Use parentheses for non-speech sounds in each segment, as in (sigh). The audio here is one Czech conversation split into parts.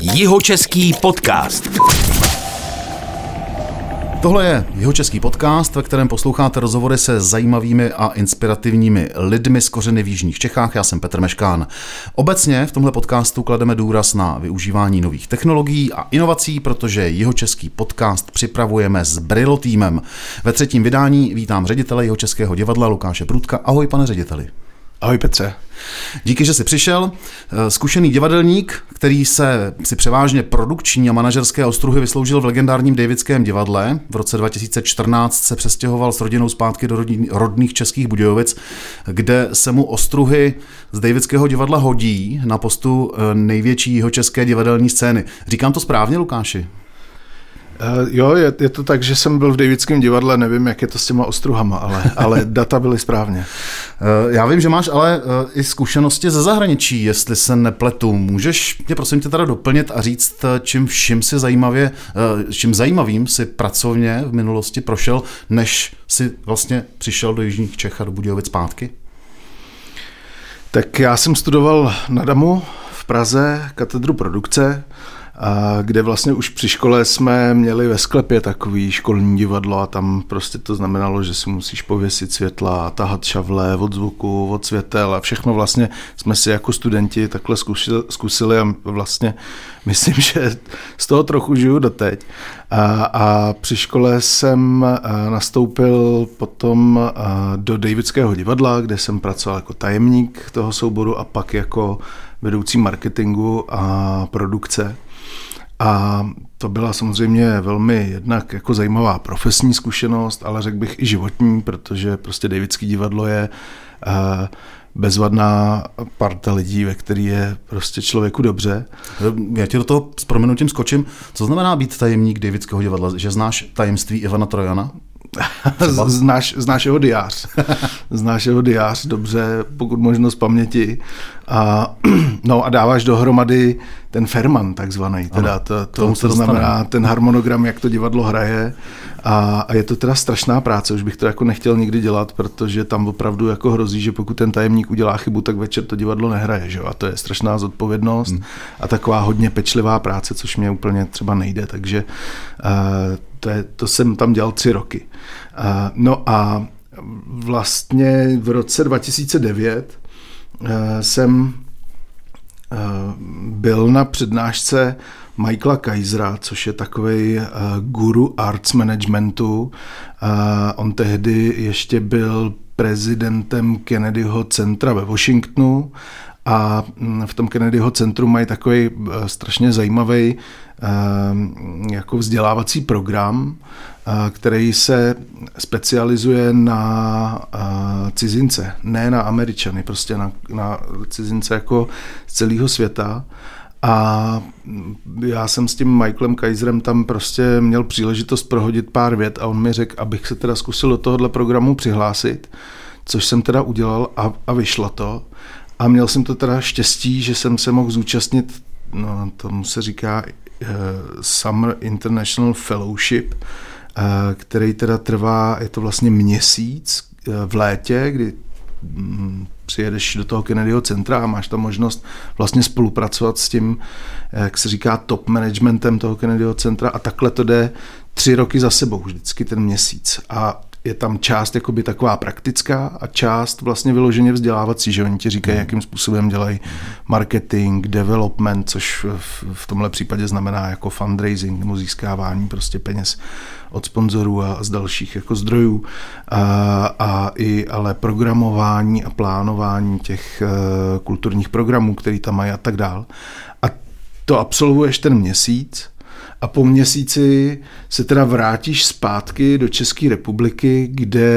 Jihočeský podcast. Tohle je jeho český podcast, ve kterém posloucháte rozhovory se zajímavými a inspirativními lidmi z kořeny v Jižních Čechách. Já jsem Petr Meškán. Obecně v tomhle podcastu klademe důraz na využívání nových technologií a inovací, protože jeho český podcast připravujeme s Brilo týmem. Ve třetím vydání vítám ředitele jeho českého divadla Lukáše Průdka. Ahoj, pane řediteli. Ahoj Petře. Díky, že jsi přišel. Eh, zkušený divadelník, který se si převážně produkční a manažerské ostruhy vysloužil v legendárním Davidském divadle. V roce 2014 se přestěhoval s rodinou zpátky do rodných českých Budějovic, kde se mu ostruhy z Davidského divadla hodí na postu eh, největší české divadelní scény. Říkám to správně, Lukáši? Uh, jo, je, je to tak, že jsem byl v Davidském divadle, nevím, jak je to s těma ostruhama, ale, (laughs) ale data byly správně. Uh, já vím, že máš ale uh, i zkušenosti ze zahraničí, jestli se nepletu. Můžeš mě prosím tě teda doplnit a říct, čím vším si zajímavě, čím zajímavým si pracovně v minulosti prošel, než si vlastně přišel do Jižních Čech a do Budějovic zpátky? Tak já jsem studoval na DAMu v Praze, katedru produkce, kde vlastně už při škole jsme měli ve sklepě takový školní divadlo a tam prostě to znamenalo, že si musíš pověsit světla, tahat šavle od zvuku, od světel a všechno vlastně jsme si jako studenti takhle zkusili, a vlastně (laughs) myslím, že z toho trochu žiju doteď. A, a při škole jsem nastoupil potom do Davidského divadla, kde jsem pracoval jako tajemník toho souboru a pak jako vedoucí marketingu a produkce. A to byla samozřejmě velmi jednak jako zajímavá profesní zkušenost, ale řekl bych i životní, protože prostě Davidský divadlo je uh, bezvadná parta lidí, ve který je prostě člověku dobře. Já ti do toho s proměnutím skočím. Co znamená být tajemník Davidského divadla? Že znáš tajemství Ivana Trojana? (laughs) znáš, znáš jeho diář. Znáš jeho diář dobře, pokud možno z paměti. A, (clears throat) no a dáváš dohromady ten ferman takzvaný, teda to, to, to znamená ten harmonogram, jak to divadlo hraje a, a je to teda strašná práce, už bych to jako nechtěl nikdy dělat, protože tam opravdu jako hrozí, že pokud ten tajemník udělá chybu, tak večer to divadlo nehraje, že? a to je strašná zodpovědnost hmm. a taková hodně pečlivá práce, což mě úplně třeba nejde, takže uh, to, je, to jsem tam dělal tři roky. Uh, no a vlastně v roce 2009 uh, jsem byl na přednášce Michaela Kaisera, což je takový guru arts managementu. On tehdy ještě byl prezidentem Kennedyho centra ve Washingtonu a mm, v tom Kennedyho centru mají takový strašně zajímavý jako vzdělávací program, který se specializuje na cizince, ne na Američany, prostě na, na cizince jako z celého světa. A já jsem s tím Michaelem Kaiserem tam prostě měl příležitost prohodit pár vět a on mi řekl, abych se teda zkusil do tohohle programu přihlásit, což jsem teda udělal a, a vyšlo to. A měl jsem to teda štěstí, že jsem se mohl zúčastnit, no, tomu se říká uh, Summer International Fellowship, který teda trvá, je to vlastně měsíc uh, v létě, kdy um, přijedeš do toho Kennedyho centra a máš tam možnost vlastně spolupracovat s tím, jak se říká, top managementem toho Kennedyho centra a takhle to jde tři roky za sebou, vždycky ten měsíc. A je tam část jakoby taková praktická a část vlastně vyloženě vzdělávací, že oni ti říkají, hmm. jakým způsobem dělají marketing, development, což v, v tomhle případě znamená jako fundraising nebo získávání prostě peněz od sponzorů a z dalších jako zdrojů a, a i ale programování a plánování těch uh, kulturních programů, který tam mají a tak dál. A to absolvuješ ten měsíc a po měsíci se teda vrátíš zpátky do České republiky, kde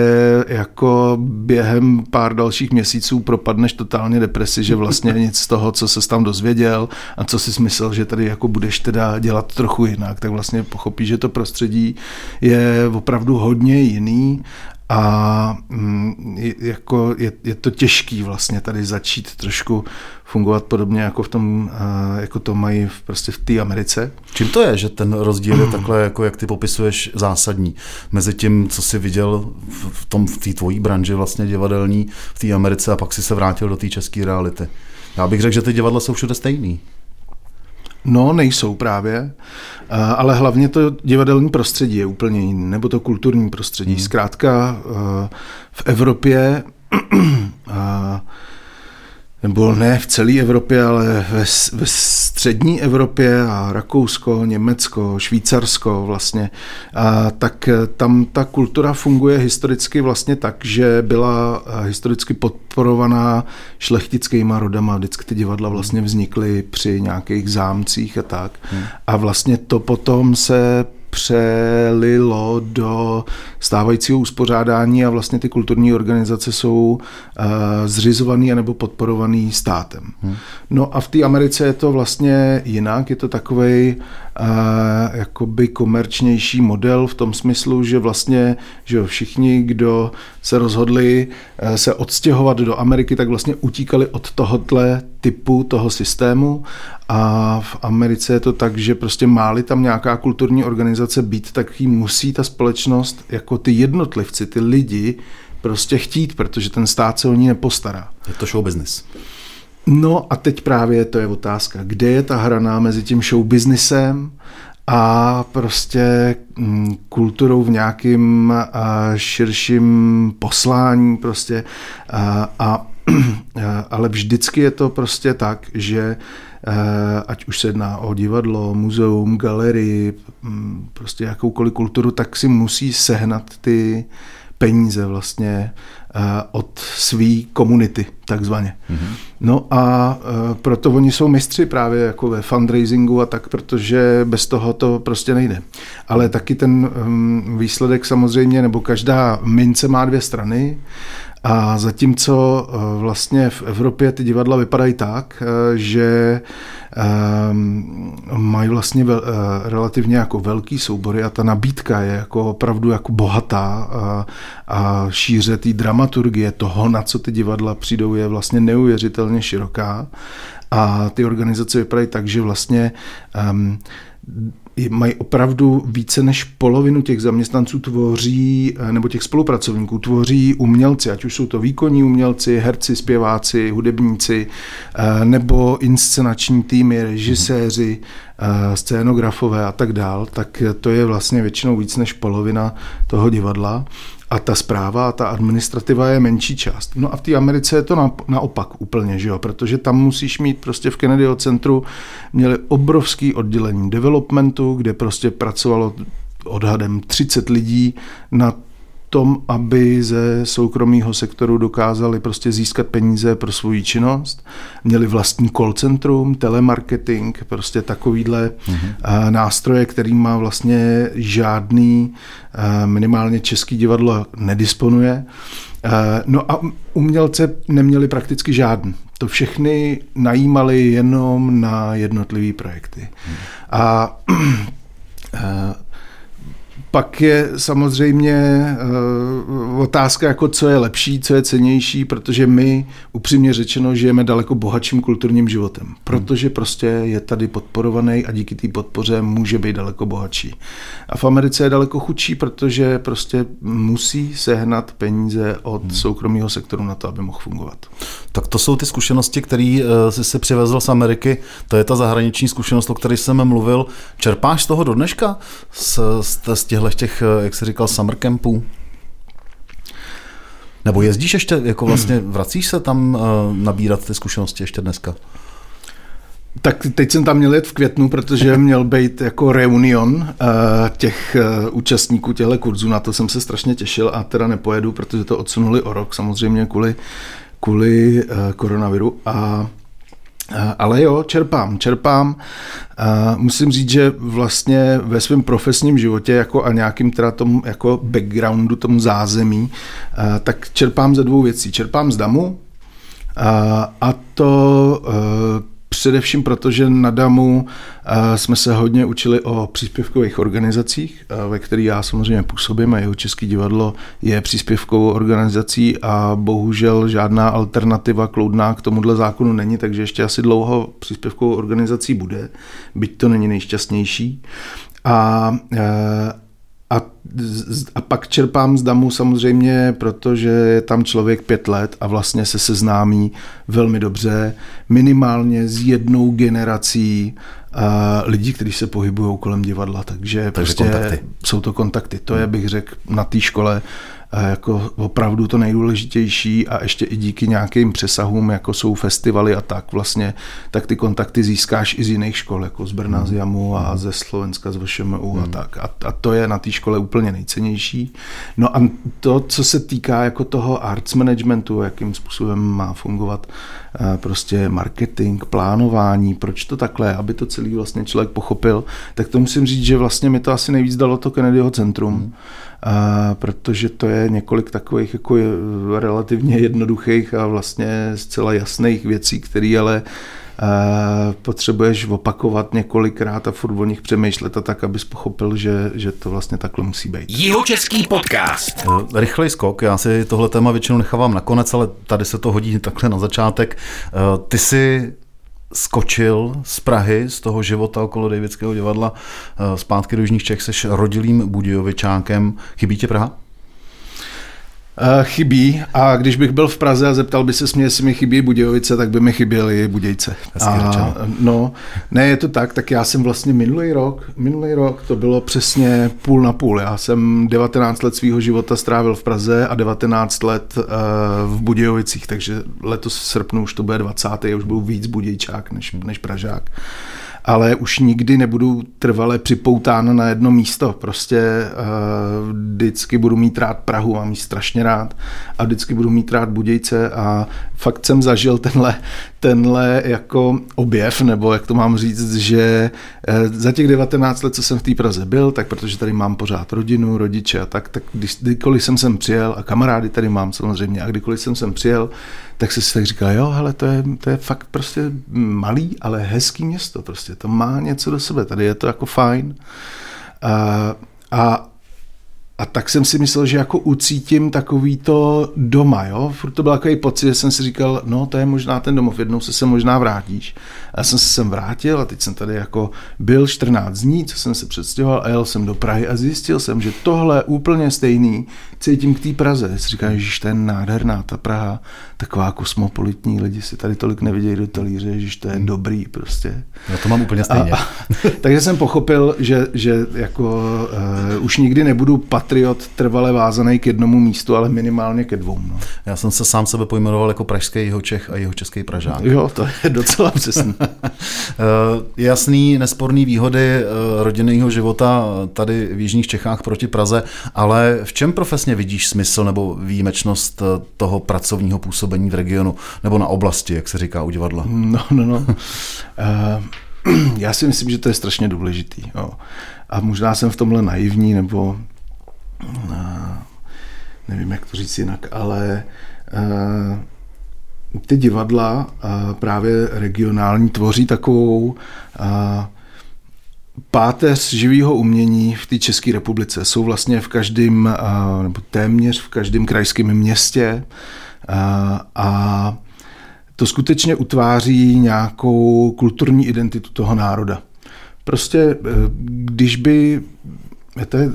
jako během pár dalších měsíců propadneš totálně depresi, že vlastně nic z toho, co se tam dozvěděl a co si myslel, že tady jako budeš teda dělat trochu jinak, tak vlastně pochopíš, že to prostředí je opravdu hodně jiný a mm, jako je, je to těžký vlastně tady začít trošku fungovat podobně jako v tom, jako to mají v, prostě v té Americe. Čím to je, že ten rozdíl je (clears throat) takhle, jako jak ty popisuješ, zásadní mezi tím, co jsi viděl v tom v té tvojí branži vlastně divadelní v té Americe a pak si se vrátil do té české reality? Já bych řekl, že ty divadla jsou všude stejný. No, nejsou právě, ale hlavně to divadelní prostředí je úplně jiné, nebo to kulturní prostředí. Hmm. Zkrátka v Evropě (clears throat) nebo ne v celé Evropě, ale ve, ve střední Evropě a Rakousko, Německo, Švýcarsko vlastně, a tak tam ta kultura funguje historicky vlastně tak, že byla historicky podporovaná šlechtickýma rodama. Vždycky ty divadla vlastně vznikly při nějakých zámcích a tak. Hmm. A vlastně to potom se přelilo do stávajícího uspořádání a vlastně ty kulturní organizace jsou uh, zřizovaný nebo podporovaný státem. Hmm. No a v té Americe je to vlastně jinak, je to takový uh, jakoby komerčnější model v tom smyslu, že vlastně že všichni, kdo se rozhodli uh, se odstěhovat do Ameriky, tak vlastně utíkali od tohohle typu toho systému a v Americe je to tak, že prostě máli tam nějaká kulturní organizace být, tak jí musí ta společnost jako ty jednotlivci, ty lidi prostě chtít, protože ten stát se o ní nepostará. Je to show business. No a teď právě to je otázka, kde je ta hrana mezi tím show businessem a prostě mm, kulturou v nějakým širším poslání prostě a, (clears throat) a ale vždycky je to prostě tak, že ať už se jedná o divadlo, muzeum, galerii, mm, prostě jakoukoliv kulturu, tak si musí sehnat ty peníze vlastně eh, od své komunity, takzvaně. Mm-hmm. No a eh, proto oni jsou mistři právě jako ve fundraisingu a tak, protože bez toho to prostě nejde. Ale taky ten mm, výsledek samozřejmě, nebo každá mince má dvě strany a zatímco eh, vlastně v Evropě ty divadla vypadají tak, eh, že ehm, mají vlastně eh, relativně jako velký soubory a ta nabídka je jako opravdu jako bohatá a, šíře té dramaturgie toho, na co ty divadla přijdou, je vlastně neuvěřitelně široká. A ty organizace vypadají tak, že vlastně um, mají opravdu více než polovinu těch zaměstnanců tvoří, eh, nebo těch spolupracovníků tvoří umělci, ať už jsou to výkonní umělci, herci, zpěváci, hudebníci, eh, nebo inscenační týmy, režiséři, eh, scénografové a tak dál, tak to je vlastně většinou víc než polovina toho divadla a ta zpráva ta administrativa je menší část. No a v té Americe je to na, naopak úplně, že jo? protože tam musíš mít prostě v Kennedyho centru měli obrovský oddělení developmentu, kde prostě pracovalo odhadem 30 lidí na tom, aby ze soukromého sektoru dokázali prostě získat peníze pro svou činnost. Měli vlastní call centrum, telemarketing, prostě takovýhle mm-hmm. nástroje, který má vlastně žádný, minimálně český divadlo nedisponuje. No a umělce neměli prakticky žádný. To všechny najímali jenom na jednotlivé projekty. Hmm. A (clears throat) pak je samozřejmě uh, otázka, jako co je lepší, co je cenější, protože my, upřímně řečeno, žijeme daleko bohatším kulturním životem. Protože prostě je tady podporovaný a díky té podpoře může být daleko bohatší. A v Americe je daleko chudší, protože prostě musí sehnat peníze od hmm. soukromého sektoru na to, aby mohl fungovat. Tak to jsou ty zkušenosti, které uh, jsi se přivezl z Ameriky. To je ta zahraniční zkušenost, o které jsem mluvil. Čerpáš z toho do dneška? Z, z, z těchto těch, eh, jak jsi říkal, summer campů? Nebo jezdíš ještě, jako vlastně (clears throat) vracíš se tam uh, nabírat ty zkušenosti ještě dneska? Tak teď jsem tam měl jet v květnu, protože (laughs) měl být jako reunion uh, těch účastníků těchto kurzů. Na to jsem se strašně těšil a teda nepojedu, protože to odsunuli o rok samozřejmě kvůli kvůli koronaviru a eh, ale jo, čerpám, čerpám. Uh, musím říct, že vlastně ve svém profesním životě jako a nějakým teda tomu jako backgroundu, tomu zázemí, tak čerpám ze dvou věcí. Čerpám z DAMu a to Především proto, že na DAMu eh, jsme se hodně učili o příspěvkových organizacích, eh, ve kterých já samozřejmě působím a jeho Český divadlo je příspěvkovou organizací a bohužel žádná alternativa kloudná k tomuhle zákonu není, takže ještě asi dlouho příspěvkovou organizací bude, byť to není nejšťastnější. A, eh, a, a pak čerpám z DAMu samozřejmě, protože je tam člověk pět let a vlastně se seznámí velmi dobře, minimálně s jednou generací lidí, kteří se pohybují kolem divadla, takže, takže prostě kontakty. jsou to kontakty. To je, bych řekl, na té škole jako opravdu to nejdůležitější a ještě i díky nějakým přesahům, jako jsou festivaly a tak vlastně, tak ty kontakty získáš i z jiných škol, jako z Brna, z Jamu a ze Slovenska, z VŠMU a tak. A, a to je na té škole úplně nejcennější. No a to, co se týká jako toho arts managementu, jakým způsobem má fungovat prostě marketing, plánování, proč to takhle, aby to celý vlastně člověk pochopil, tak to musím říct, že vlastně mi to asi nejvíc dalo to Kennedyho centrum. Hmm a protože to je několik takových jako relativně jednoduchých a vlastně zcela jasných věcí, které ale potřebuješ opakovat několikrát a furt o nich přemýšlet a tak, abys pochopil, že, že to vlastně takhle musí být. Jihočeský podcast. Rychlej skok, já si tohle téma většinou nechávám nakonec, ale tady se to hodí takhle na začátek. Uh, ty si skočil z Prahy, z toho života okolo Davidského divadla eh, zpátky do Jižních Čech, seš rodilým Budějovičákem. Chybí tě Praha? Uh, chybí a když bych byl v Praze a zeptal by se mě, jestli mi chybí Budějovice, tak by mi chyběly Budějce. A, no, ne, je to tak, tak já jsem vlastně minulý rok, minulý rok to bylo přesně půl na půl. Já jsem 19 let svého života strávil v Praze a 19 let uh, v Budějovicích, takže letos v srpnu už to bude 20. Já už budu víc Budějčák než, než Pražák ale už nikdy nebudu trvale připoután na jedno místo. Prostě uh, vždycky budu mít rád Prahu, mám ji strašně rád a vždycky budu mít rád Budějce a fakt jsem zažil tenhle, tenhle jako objev, nebo jak to mám říct, že uh, za těch 19 let, co jsem v té Praze byl, tak protože tady mám pořád rodinu, rodiče a tak, tak když, kdykoliv jsem sem přijel a kamarády tady mám samozřejmě a kdykoliv jsem sem přijel, tak se si tak říkal, jo, hele, to je, to je fakt prostě malý, ale hezký město, prostě to má něco do sebe, tady je to jako fajn. A, a a tak jsem si myslel, že jako ucítím takový to doma, jo. Furt to byl takový pocit, že jsem si říkal, no to je možná ten domov, jednou se sem možná vrátíš. A já jsem se sem vrátil a teď jsem tady jako byl 14 dní, co jsem se předstěhoval a jel jsem do Prahy a zjistil jsem, že tohle úplně stejný cítím k té Praze. Si říkám, že to je nádherná ta Praha, taková kosmopolitní, lidi si tady tolik nevidějí do talíře, že to je hmm. dobrý prostě. Já to mám úplně stejně. A, (laughs) a, takže jsem pochopil, že, že jako uh, už nikdy nebudu patriot trvale vázaný k jednomu místu, ale minimálně ke dvou. No. Já jsem se sám sebe pojmenoval jako pražský jeho Čech a jeho český Pražák. Jo, to je docela přesný. Eh, jasný, nesporný výhody eh, rodinného života tady v Jižních Čechách proti Praze, ale v čem profesně vidíš smysl nebo výjimečnost toho pracovního působení v regionu nebo na oblasti, jak se říká u divadla? No, no, no. (clears throat) Já si myslím, že to je strašně důležitý. Jo. A možná jsem v tomhle naivní, nebo nevím, jak to říct jinak, ale ty divadla uh, právě regionální tvoří takovou uh, páteř živého umění v té České republice. Jsou vlastně v každém, uh, nebo téměř v každém krajském městě a to skutečně utváří nějakou kulturní identitu toho národa. Prostě když by to je,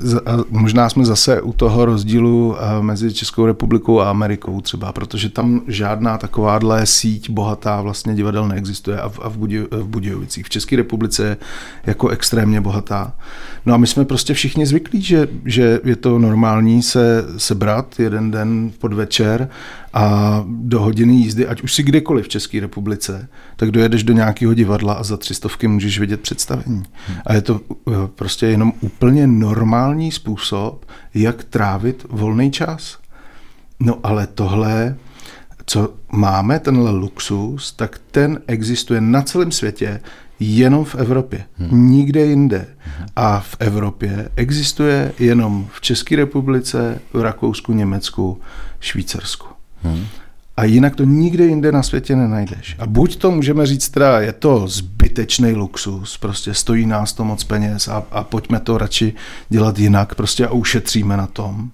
možná jsme zase u toho rozdílu eh, mezi Českou republikou a Amerikou třeba, protože tam žádná takováhle síť bohatá vlastně divadel neexistuje a v, a v, Budě, v Budějovicích. V České republice je jako extrémně bohatá. No a my jsme prostě všichni zvyklí, že, že je to normální se sebrat jeden den podvečer a do hodiny jízdy, ať už si kdekoliv v České republice, tak dojedeš do nějakého divadla a za třistovky můžeš vidět představení. A je to eh, prostě jenom úplně normální způsob, jak trávit volný čas. No ale tohle, co máme, tenhle luxus, tak ten existuje na celém světě jenom v Evropě. Hmm. Nikde jinde. A v Evropě existuje jenom v České republice, v Rakousku, Německu, Švýcarsku. Hmm. A jinak to nikde jinde na světě nenajdeš. A buď to můžeme říct, teda je to zbytečný luxus, prostě stojí nás to moc peněz a, a pojďme to radši dělat jinak, prostě a ušetříme na tom.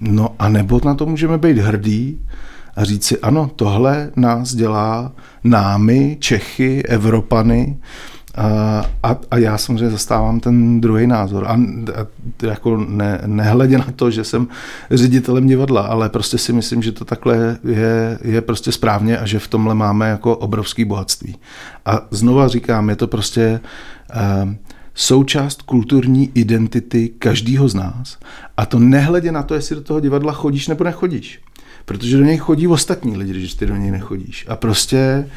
No a nebo na to můžeme být hrdí a říct si, ano, tohle nás dělá námi, Čechy, Evropany, a, a já samozřejmě zastávám ten druhý názor. A, a jako ne, nehledě na to, že jsem ředitelem divadla, ale prostě si myslím, že to takhle je, je prostě správně a že v tomhle máme jako obrovský bohatství. A znova říkám, je to prostě součást kulturní identity každého z nás. A to nehledě na to, jestli do toho divadla chodíš nebo nechodíš protože do něj chodí ostatní lidi, když ty do něj nechodíš. A prostě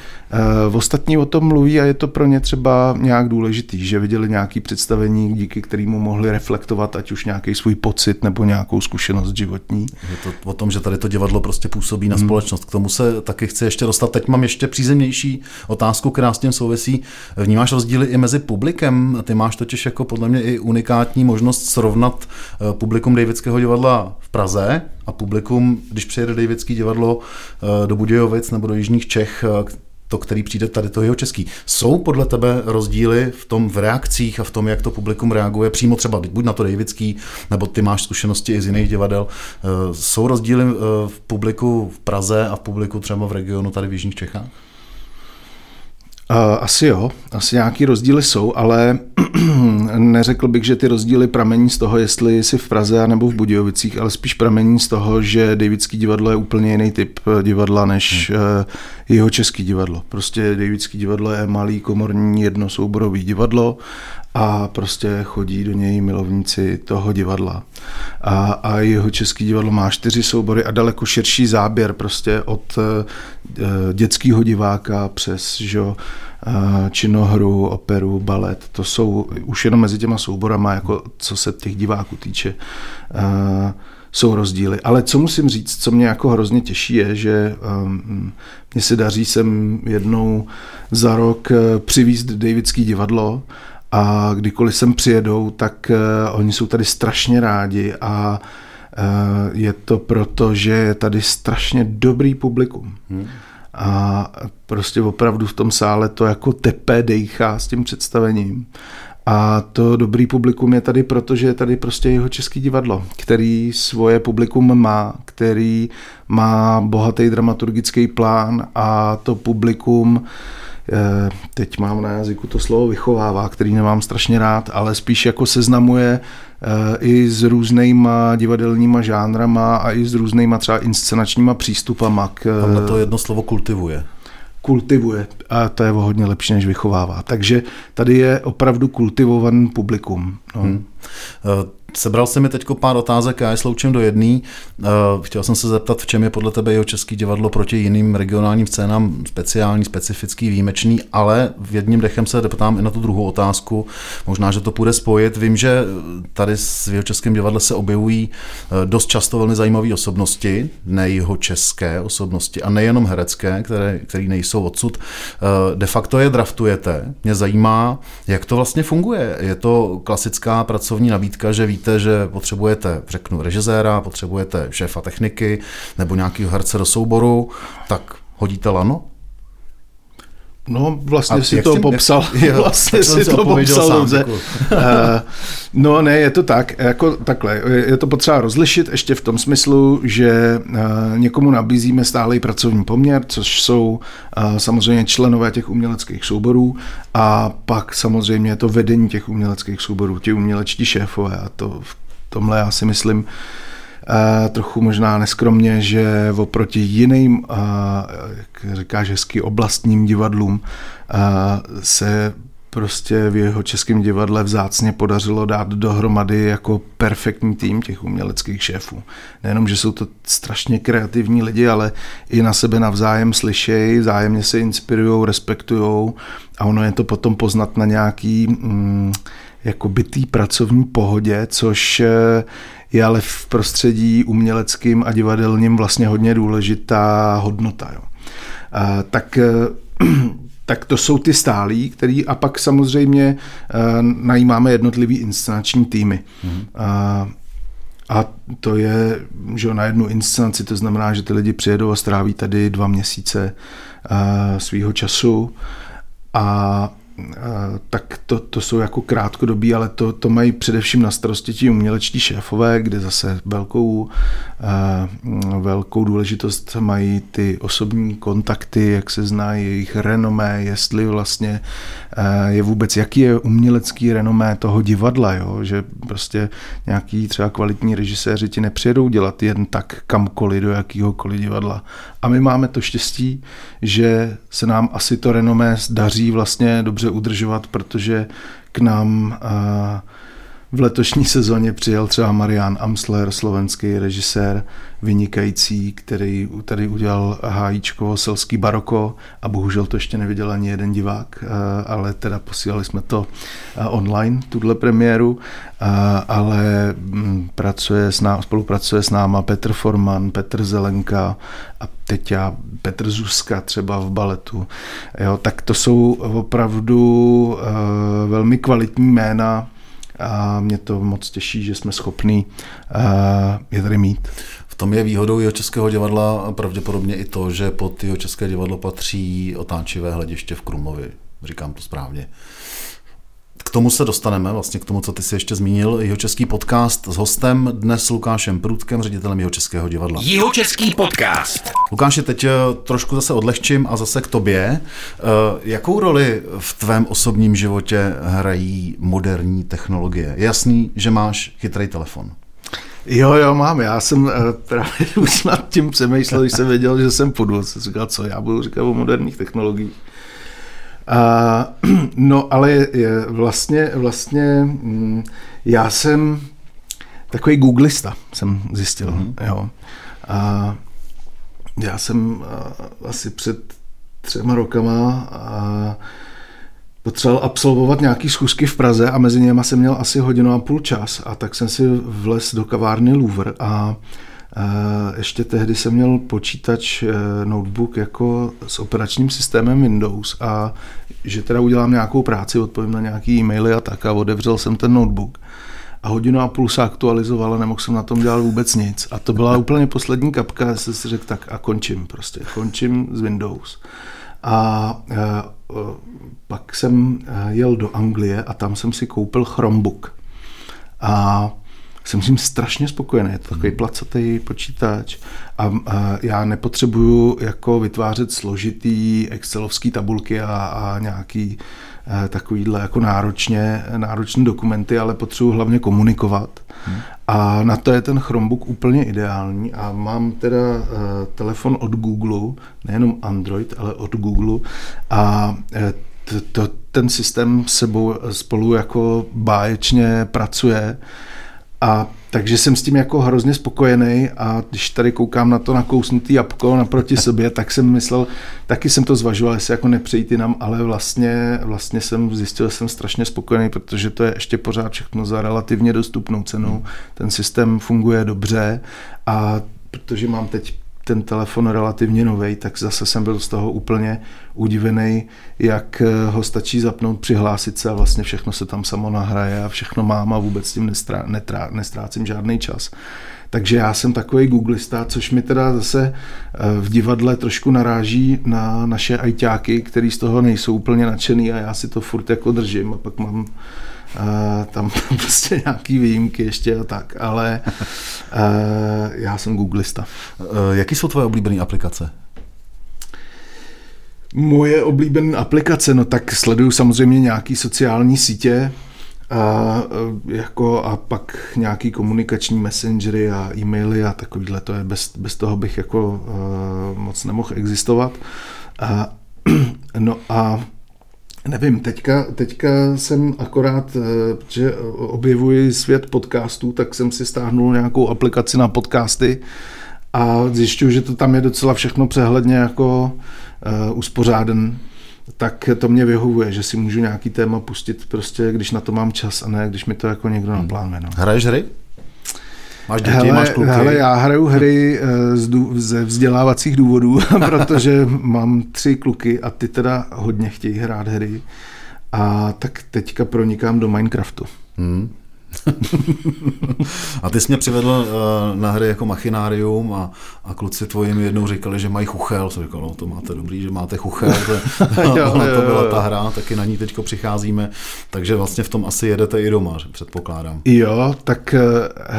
uh, ostatní o tom mluví a je to pro ně třeba nějak důležitý, že viděli nějaký představení, díky kterému mohli reflektovat ať už nějaký svůj pocit nebo nějakou zkušenost životní. Je to o tom, že tady to divadlo prostě působí na hmm. společnost. K tomu se taky chci ještě dostat. Teď mám ještě přízemnější otázku, která s tím souvisí. Vnímáš rozdíly i mezi publikem? Ty máš totiž jako podle mě i unikátní možnost srovnat eh, publikum Davidského divadla v Praze a publikum, když přijede Davidský divadlo eh, do Budějovic nebo do Jižních Čech, eh, to, který přijde tady to jeho český. Jsou podle tebe rozdíly v tom v reakcích a v tom, jak to publikum reaguje přímo třeba buď na to Davidský, nebo ty máš zkušenosti i z jiných divadel. Eh, jsou rozdíly v publiku v Praze a v publiku třeba v regionu tady v Jižních Čechách? Asi jo, asi nějaký rozdíly jsou, ale (clears throat) neřekl bych, že ty rozdíly pramení z toho, jestli jsi v Praze nebo v Budějovicích, ale spíš pramení z toho, že Davidský divadlo je úplně jiný typ eh, divadla než hmm. Eh, jeho český divadlo. Prostě Davidský divadlo je malý komorní jednosouborový divadlo a prostě chodí do něj milovníci toho divadla. A, a jeho český divadlo má čtyři soubory a daleko širší záběr prostě od uh, dětského diváka přes že, uh, činohru, operu, balet. To jsou už jenom mezi těma souborama, jako co se těch diváků týče. Uh, jsou rozdíly. Ale co musím říct, co mě jako hrozně těší, je, že mně se daří sem jednou za rok přivízt Davidský divadlo a kdykoliv sem přijedou, tak uh, oni jsou tady strašně rádi a uh, je to proto, že je tady strašně dobrý publikum. Hmm. A prostě opravdu v tom sále to jako tepe dejchá s tím představením. A to dobrý publikum je tady, protože je tady prostě jeho český divadlo, který svoje publikum má, který má bohatý dramaturgický plán a to publikum Eh, teď mám na jazyku to slovo vychovává, který nemám strašně rád, ale spíš jako seznamuje eh, i s různýma divadelníma žánrama a i s různýma třeba inscenačníma přístupama. K, Tohle to jedno slovo kultivuje kultivuje a to je o hodně lepší, než vychovává. Takže tady je opravdu kultivovaný publikum. No. Hmm. Sebral jsem mi teď pár otázek, já je sloučím do jedné. Eh, chtěl jsem se zeptat, v čem je podle tebe jeho český divadlo proti jiným regionálním scénám speciální, specifický, výjimečný, ale v jedním dechem se deptám i na tu druhou otázku. Možná, že to půjde spojit. Vím, že tady v jeho českém divadle se objevují eh, dost často velmi zajímavé osobnosti, ne jeho české osobnosti a nejenom herecké, které, které nejsou odsud. Eh, de facto je draftujete. Mě zajímá, jak to vlastně funguje. Je to klasická pracovní nabídka, že víte, víte, že potřebujete, řeknu, režiséra, potřebujete šéfa techniky nebo nějakého herce do souboru, tak hodíte lano? No, vlastně si to tím, popsal. (laughs) Jo, (laughs) vlastně si to popsal sám, dobře. uh, no ne, je to tak, jako takhle. Je to potřeba rozlišit ještě v tom smyslu, že uh, někomu nabízíme stálý pracovní poměr, což jsou uh, samozřejmě členové těch uměleckých souborů a pak samozřejmě je to vedení těch uměleckých souborů, ti umělečtí šéfové a to v tomhle já si myslím, trochu možná neskromně, že oproti jiným, jak říkáš hezky, oblastním divadlům se prostě v jeho českém divadle vzácně podařilo dát dohromady jako perfektní tým těch uměleckých šéfů. Nejenom, že jsou to strašně kreativní lidi, ale i na sebe navzájem slyšejí, vzájemně se inspirují, respektují a ono je to potom poznat na nějaký mm, jako bytý pracovní pohodě, což je ale v prostředí uměleckým a divadelním vlastně hodně důležitá hodnota. Jo. A, tak (clears throat) tak to jsou ty stálí, který a pak samozřejmě uh, najímáme jednotlivý inscenační týmy. Mm-hmm. Uh, a to je, že na jednu inscenaci, to znamená, že ty lidi přijedou a stráví tady dva měsíce uh, svýho času a tak to, to jsou jako krátkodobí, ale to, to mají především na starosti ti umělečtí šéfové, kde zase velkou, velkou důležitost mají ty osobní kontakty, jak se zná jejich renomé, jestli vlastně je vůbec, jaký je umělecký renomé toho divadla, jo? že prostě nějaký třeba kvalitní režiséři ti nepřijedou dělat jen tak kamkoliv do jakýhokoliv divadla. A my máme to štěstí, že se nám asi to renomé daří vlastně dobře udržovat, protože k nám v letošní sezóně přijel třeba Marian Amsler, slovenský režisér, vynikající, který tady udělal hájíčko, selský baroko a bohužel to ještě neviděl ani jeden divák, ale teda posílali jsme to online, tuhle premiéru, ale mm, pracuje s náma, spolupracuje s náma Petr Forman, Petr Zelenka a teď já, Petr Zuska třeba v baletu. Jo, tak to jsou opravdu velmi kvalitní jména, a mě to moc těší, že jsme schopni je tady mít. V tom je výhodou jeho českého divadla pravděpodobně i to, že pod jeho české divadlo patří otáčivé hlediště v Krumovi. Říkám to správně. K tomu se dostaneme, vlastně k tomu, co ty si ještě zmínil. Jeho český podcast s hostem, dnes Lukášem Průdkem, ředitelem jeho českého divadla. Jeho český podcast. Lukáši, teď eh, trošku zase odlehčím a zase k tobě. Eh, jakou roli v tvém osobním životě hrají moderní technologie? Je jasný, že máš chytrý telefon. Jo, jo, mám. Já jsem eh, právě (laughs) už nad tím přemýšlel, když jsem věděl, že jsem půjdu. Jsem říkal, co já budu říkat o moderních technologiích. A, (clears throat) no, ale je, vlastně, vlastně mm, já jsem takový googlista, jsem zjistil. Mm-hmm. Jo. A já jsem a, asi před třema rokama a, potřeboval absolvovat nějaký schůzky v Praze a mezi něma jsem měl asi hodinu a půl čas a tak jsem si vlez do kavárny Louvre a ještě tehdy jsem měl počítač, eh, notebook jako s operačním systémem Windows a že teda udělám nějakou práci, odpovím na nějaký e-maily a tak a otevřel jsem ten notebook. A hodinu a půl se aktualizoval a nemohl jsem na tom dělat vůbec nic. A to byla úplně poslední kapka, já jsem si řekl tak a končím prostě, končím z Windows. A, a pak jsem eh, jel do Anglie a tam jsem si koupil Chromebook. A jsem s ním strašně spokojený. Je to takový hmm. placatý počítač a, a já nepotřebuju jako vytvářet složitý excelovský tabulky a, a nějaký eh, takovýhle jako náročně, náročné dokumenty, ale potřebuji hlavně komunikovat. Hmm. A na to je ten Chromebook úplně ideální a mám teda uh, telefon od Google, nejenom Android, ale od Google a to, to, ten systém sebou spolu jako báječně pracuje a takže jsem s tím jako hrozně spokojený a když tady koukám na to nakousnutý jabko naproti sobě, tak jsem myslel, taky jsem to zvažoval, jestli jako nepřejít jinam, ale vlastně, vlastně jsem zjistil, že jsem strašně spokojený, protože to je ještě pořád všechno za relativně dostupnou cenou. Ten systém funguje dobře a protože mám teď ten telefon relativně nový, tak zase jsem byl z toho úplně udivený, jak eh, ho stačí zapnout, přihlásit se a vlastně všechno se tam samo nahraje a všechno mám a vůbec s tím nestrá, netrá, nestrácím žádný čas. Takže já jsem takový googlista, což mi teda zase eh, v divadle trošku naráží na naše ajťáky, který z toho nejsou úplně nadšený a já si to furt jako držím a pak mám Uh, tam (laughs) prostě nějaký výjimky ještě a tak, ale uh, já jsem googlista. Uh, jaký jsou tvoje oblíbené aplikace? Moje oblíbené aplikace, no tak sleduju samozřejmě nějaký sociální sítě, a, jako, a pak nějaký komunikační messengery a e-maily a takovýhle, to je bez, bez toho bych jako uh, moc nemohl existovat. A, (clears throat) no a Nevím, teďka, teďka jsem akorát, eh, že objevuji svět podcastů, tak jsem si stáhnul nějakou aplikaci na podcasty a zjišťuju, že to tam je docela všechno přehledně jako uh, uspořáden tak to mě vyhovuje, že si můžu nějaký téma pustit prostě, když na to mám čas a ne, když mi to jako někdo naplánuje. No. Hraješ hry? Máš děti, hele, máš kluky? Hele, já hraju hry eh, z ze vzdělávacích důvodů, (laughs) protože mám tři kluky a ty teda hodně chtějí hrát hry. A tak teďka pronikám do Minecraftu. Hmm. (laughs) a ty jsi mě přivedl uh, na hry jako machinárium a, a kluci tvoji mi jednou říkali, že mají chuchel. Jsem říkal, no to máte dobrý, že máte chuchel. To, (laughs) jo, (laughs) jo, to byla ta hra, taky na ní teď přicházíme. Takže vlastně v tom asi jedete i doma, předpokládám. Jo, tak eh,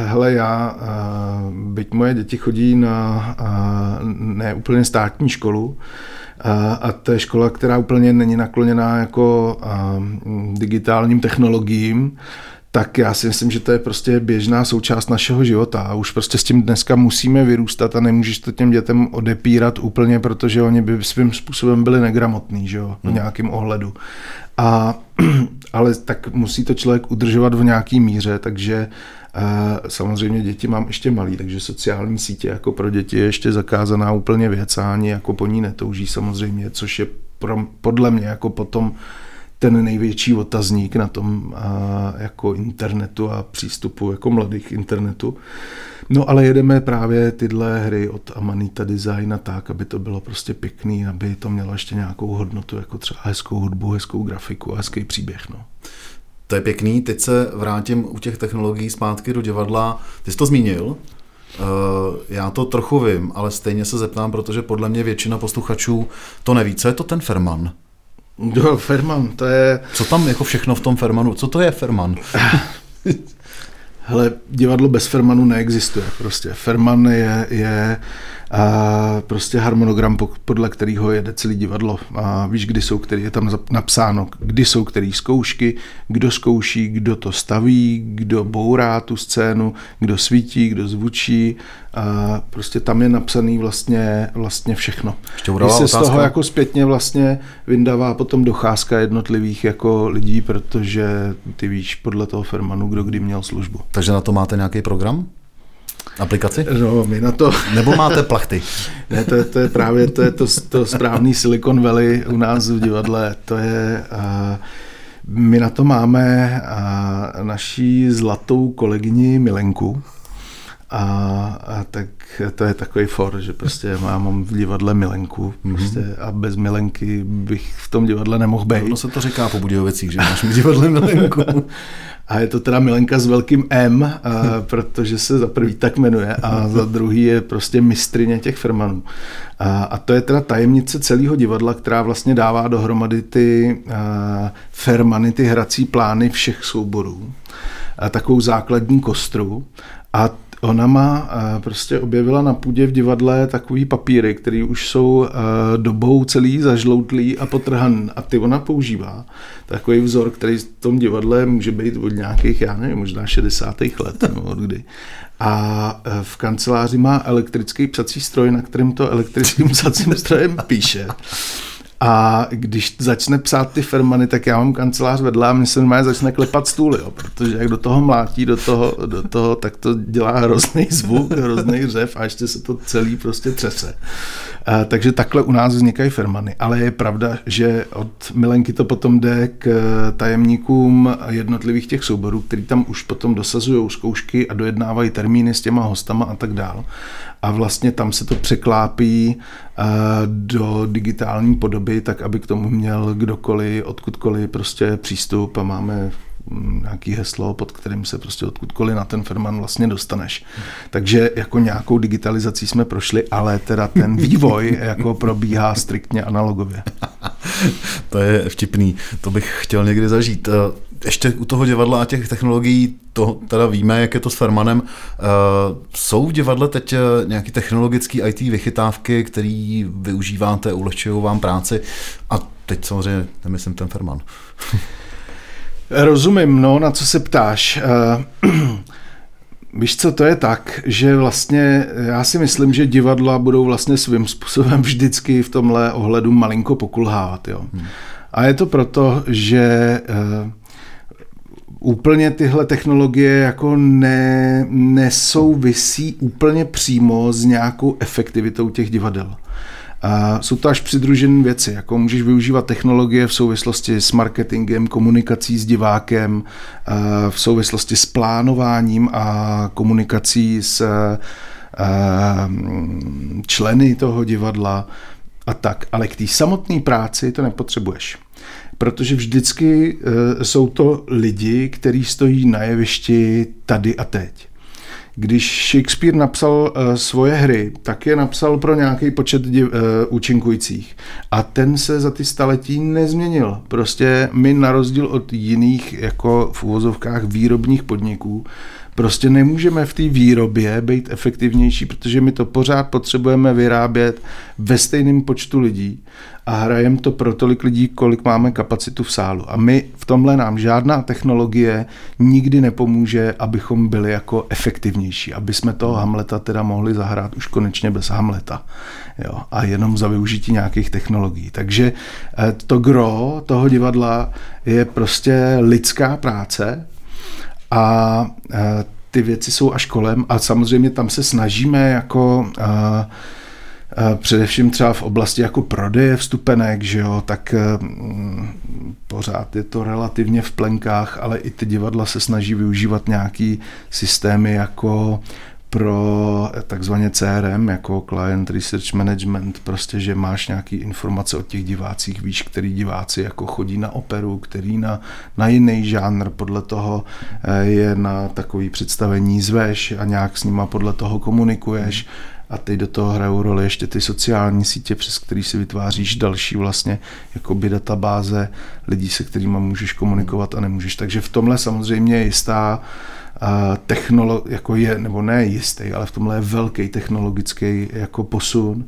hele, já, uh, byť moje děti chodí na uh, ne úplně státní školu, a to je škola, která úplně není nakloněná jako digitálním technologiím, tak já si myslím, že to je prostě běžná součást našeho života a už prostě s tím dneska musíme vyrůstat a nemůžeš to těm dětem odepírat úplně, protože oni by svým způsobem byli negramotní, že jo, v hmm. nějakém ohledu. A, (clears throat) ale tak musí to člověk udržovat v nějaký míře, takže samozřejmě děti mám ještě malý, takže sociální sítě jako pro děti je ještě zakázaná úplně věc a ani jako po ní netouží samozřejmě, což je pro, podle mě jako potom ten největší otazník na tom a, jako internetu a přístupu jako mladých internetu. No ale jedeme právě tyhle hry od Amanita Design a tak, aby to bylo prostě pěkný, aby to mělo ještě nějakou hodnotu, jako třeba hezkou hudbu, hezkou grafiku hezký příběh. No. To je pěkný. Teď se vrátím u těch technologií zpátky do divadla. Ty jsi to zmínil, eh, já to trochu vím, ale stejně se zeptám, protože podle mě většina posluchačů to neví. Co je to ten Ferman? Jo, Ferman, to je... Co tam jako všechno v tom Fermanu? Co to je Ferman? (laughs) Hele, divadlo bez Fermanu neexistuje prostě. Ferman je, je a prostě harmonogram, podle kterého jede celý divadlo. A víš, kdy jsou, který je tam napsáno, kdy jsou který zkoušky, kdo zkouší, kdo to staví, kdo bourá tu scénu, kdo svítí, kdo zvučí. A prostě tam je napsaný vlastně, vlastně všechno. Když se z toho jako zpětně vlastně vyndává potom docházka jednotlivých jako lidí, protože ty víš podle toho Fermanu, kdo kdy měl službu. Takže na to máte nějaký program? Aplikaci? No, my na to... Nebo máte plachty? (laughs) ne, to, je, to je právě to, je to, to správný Silicon Valley u nás v divadle. To je... Uh, my na to máme uh, naší zlatou kolegyni Milenku, a, a tak to je takový for, že prostě mám v divadle Milenku prostě mm-hmm. a bez Milenky bych v tom divadle nemohl být. No se to říká po Budějovicích, že máš v divadle Milenku. (laughs) A je to teda Milenka s velkým M, a, (laughs) protože se za prvý tak jmenuje a za druhý je prostě mistrině těch firmanů. A, a to je teda tajemnice celého divadla, která vlastně dává dohromady ty a, fermany, ty hrací plány všech souborů. A takovou základní kostru. A Ona má prostě objevila na půdě v divadle takový papíry, které už jsou dobou celý zažloutlý a potrhan. A ty ona používá. Takový vzor, který v tom divadle může být od nějakých, já nevím, možná 60. let, no, od kdy. A e, v kanceláři má elektrický psací stroj, na kterém to elektrickým psacím strojem píše. A když začne psát ty fermany, tak já mám kancelář vedle a mě se normálně začne klepat stůly, jo, protože jak do toho mlátí, do toho, do toho, tak to dělá hrozný zvuk, hrozný řev a ještě se to celý prostě třese. Takže takhle u nás vznikají fermany. Ale je pravda, že od Milenky to potom jde k tajemníkům jednotlivých těch souborů, který tam už potom dosazují zkoušky a dojednávají termíny s těma hostama a tak dál a vlastně tam se to překlápí eh, do digitální podoby, tak aby k tomu měl kdokoliv, odkudkoliv prostě přístup a máme nějaký heslo, pod kterým se prostě odkudkoliv na ten firman vlastně dostaneš. Takže jako nějakou digitalizací jsme prošli, ale teda ten vývoj jako probíhá striktně analogově. (laughs) to je vtipný, to bych chtěl někdy zažít. Eh, ještě u toho divadla a těch technologií, to teda víme, jak je to s Fermanem. Uh, jsou v divadle teď eh, nějaké technologické IT vychytávky, které využíváte, ulehčují vám práci? A teď samozřejmě nemyslím ten Ferman. (laughs) Rozumím, no, na co se ptáš. Uh, (clears throat) Víš co, to je tak, že vlastně já si myslím, že divadla budou vlastně svým způsobem vždycky v tomhle ohledu malinko pokulhávat. Jo. Hmm. A je to proto, že uh, úplně tyhle technologie jako ne, nesouvisí úplně přímo s nějakou efektivitou těch divadel. A jsou to až přidružené věci, jako můžeš využívat technologie v souvislosti s marketingem, komunikací s divákem, v souvislosti s plánováním a komunikací s členy toho divadla a tak. Ale k té samotné práci to nepotřebuješ protože vždycky uh, jsou to lidi, kteří stojí na jevišti tady a teď. Když Shakespeare napsal uh, svoje hry, tak je napsal pro nějaký počet div, uh, účinkujících. A ten se za ty staletí nezměnil. Prostě my na rozdíl od jiných jako v uvozovkách výrobních podniků prostě nemůžeme v té výrobě být efektivnější, protože my to pořád potřebujeme vyrábět ve stejném počtu lidí a hrajeme to pro tolik lidí, kolik máme kapacitu v sálu. A my v tomhle nám žádná technologie nikdy nepomůže, abychom byli jako efektivnější, aby jsme toho Hamleta teda mohli zahrát už konečně bez Hamleta. Jo, a jenom za využití nějakých technologií. Takže eh, to gro toho divadla je prostě lidská práce a eh, ty věci jsou až kolem a samozřejmě tam se snažíme jako uh, především třeba v oblasti jako prodeje vstupenek, že jo, tak mm, pořád je to relativně v plenkách, ale i ty divadla se snaží využívat nějaký systémy jako pro takzvaně CRM, jako Client Research Management, prostě, že máš nějaký informace o těch divácích, víš, který diváci jako chodí na operu, který na, na jiný žánr, podle toho eh, je na takový představení zveš a nějak s nima podle toho komunikuješ a teď do toho hrajou roli ještě ty sociální sítě, přes který si vytváříš další vlastně jakoby databáze lidí, se kterými můžeš komunikovat a nemůžeš. Takže v tomhle samozřejmě je jistá technolo, jako je, nebo ne jistý, ale v tomhle je velký technologický jako posun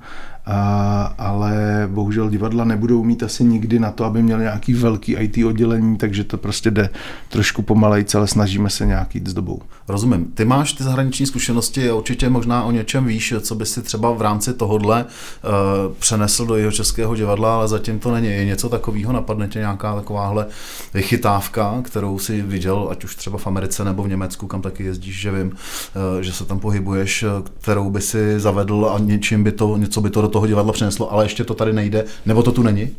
a, ale bohužel divadla nebudou mít asi nikdy na to, aby měli nějaký velký IT oddělení, takže to prostě jde trošku pomalejc, ale snažíme se nějak jít s dobou. Rozumím. Ty máš ty zahraniční zkušenosti a určitě možná o něčem víš, co by si třeba v rámci tohodle uh, přenesl do jeho českého divadla, ale zatím to není. Je něco takového, napadne tě nějaká takováhle vychytávka, kterou si viděl, ať už třeba v Americe nebo v Německu, kam taky jezdíš, že vím, uh, že se tam pohybuješ, kterou by si zavedl a něčím by to, něco by to do toho toho divadla přineslo, ale ještě to tady nejde, nebo to tu není?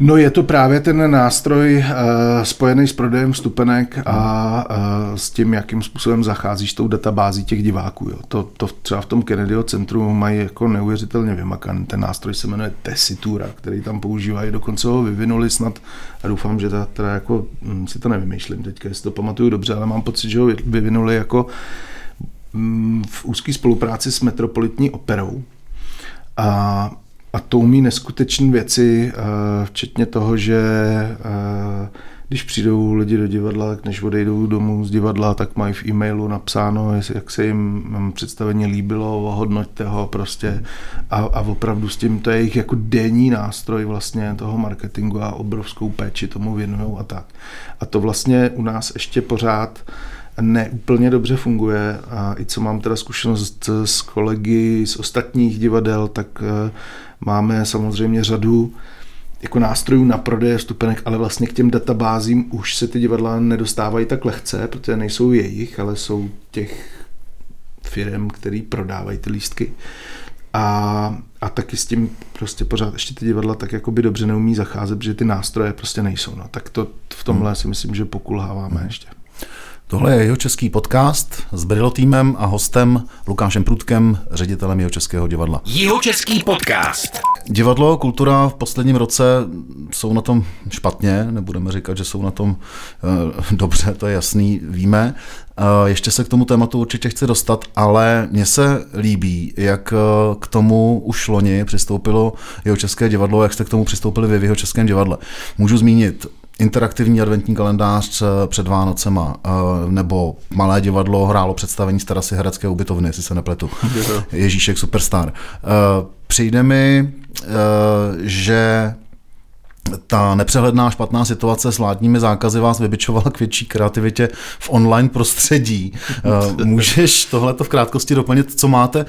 No je to právě ten nástroj uh, spojený s prodejem vstupenek a uh, s tím, jakým způsobem zacházíš tou databází těch diváků. Jo. To, to třeba v tom Kennedyho centru mají jako neuvěřitelně vymakaný. Ten nástroj se jmenuje Tessitura, který tam používají, dokonce ho vyvinuli snad a doufám, že ta, teda jako, hm, si to nevymýšlím teďka, jestli to pamatuju dobře, ale mám pocit, že ho vyvinuli jako hm, v úzké spolupráci s Metropolitní operou, a, a to umí neskutečné věci, včetně toho, že když přijdou lidi do divadla, tak než odejdou domů z divadla, tak mají v e-mailu napsáno, jak se jim představení líbilo, ohodnoťte ho prostě a, a opravdu s tím to je jejich jako denní nástroj vlastně toho marketingu a obrovskou péči tomu věnují a tak. A to vlastně u nás ještě pořád uh, neúplně dobře funguje a i co mám teda zkušenost s kolegy z ostatních divadel, tak eh, máme samozřejmě řadu jako nástrojů na prodeje vstupenek, ale vlastně k těm databázím už se ty divadla nedostávají tak lehce, protože nejsou jejich, ale jsou těch firm, který prodávají ty lístky. A, a taky s tím prostě pořád ještě ty divadla tak jako by dobře neumí zacházet, protože ty nástroje prostě nejsou. No. Tak to v tomhle hmm. si myslím, že pokulháváme hmm. ještě. Tohle je jeho český podcast s Brilo týmem a hostem Lukášem Prudkem, ředitelem jeho českého divadla. Jeho český podcast. Divadlo, kultura v posledním roce jsou na tom špatně, nebudeme říkat, že jsou na tom uh, dobře, to je jasný, víme. Uh, ještě se k tomu tématu určitě chci dostat, ale mně se líbí, jak uh, k tomu už loni přistoupilo jeho české divadlo, jak jste k tomu přistoupili vy v jeho českém divadle. Můžu zmínit interaktivní adventní kalendář eh, před Vánocema, eh, nebo Malé divadlo hrálo představení z terasy Hradské ubytovny, jestli se nepletu. Ježíšek Superstar. Eh, přijde mi, že ta nepřehledná špatná situace s vládními zákazy vás vybičovala k větší kreativitě v online prostředí. (laughs) Můžeš tohleto v krátkosti doplnit, co máte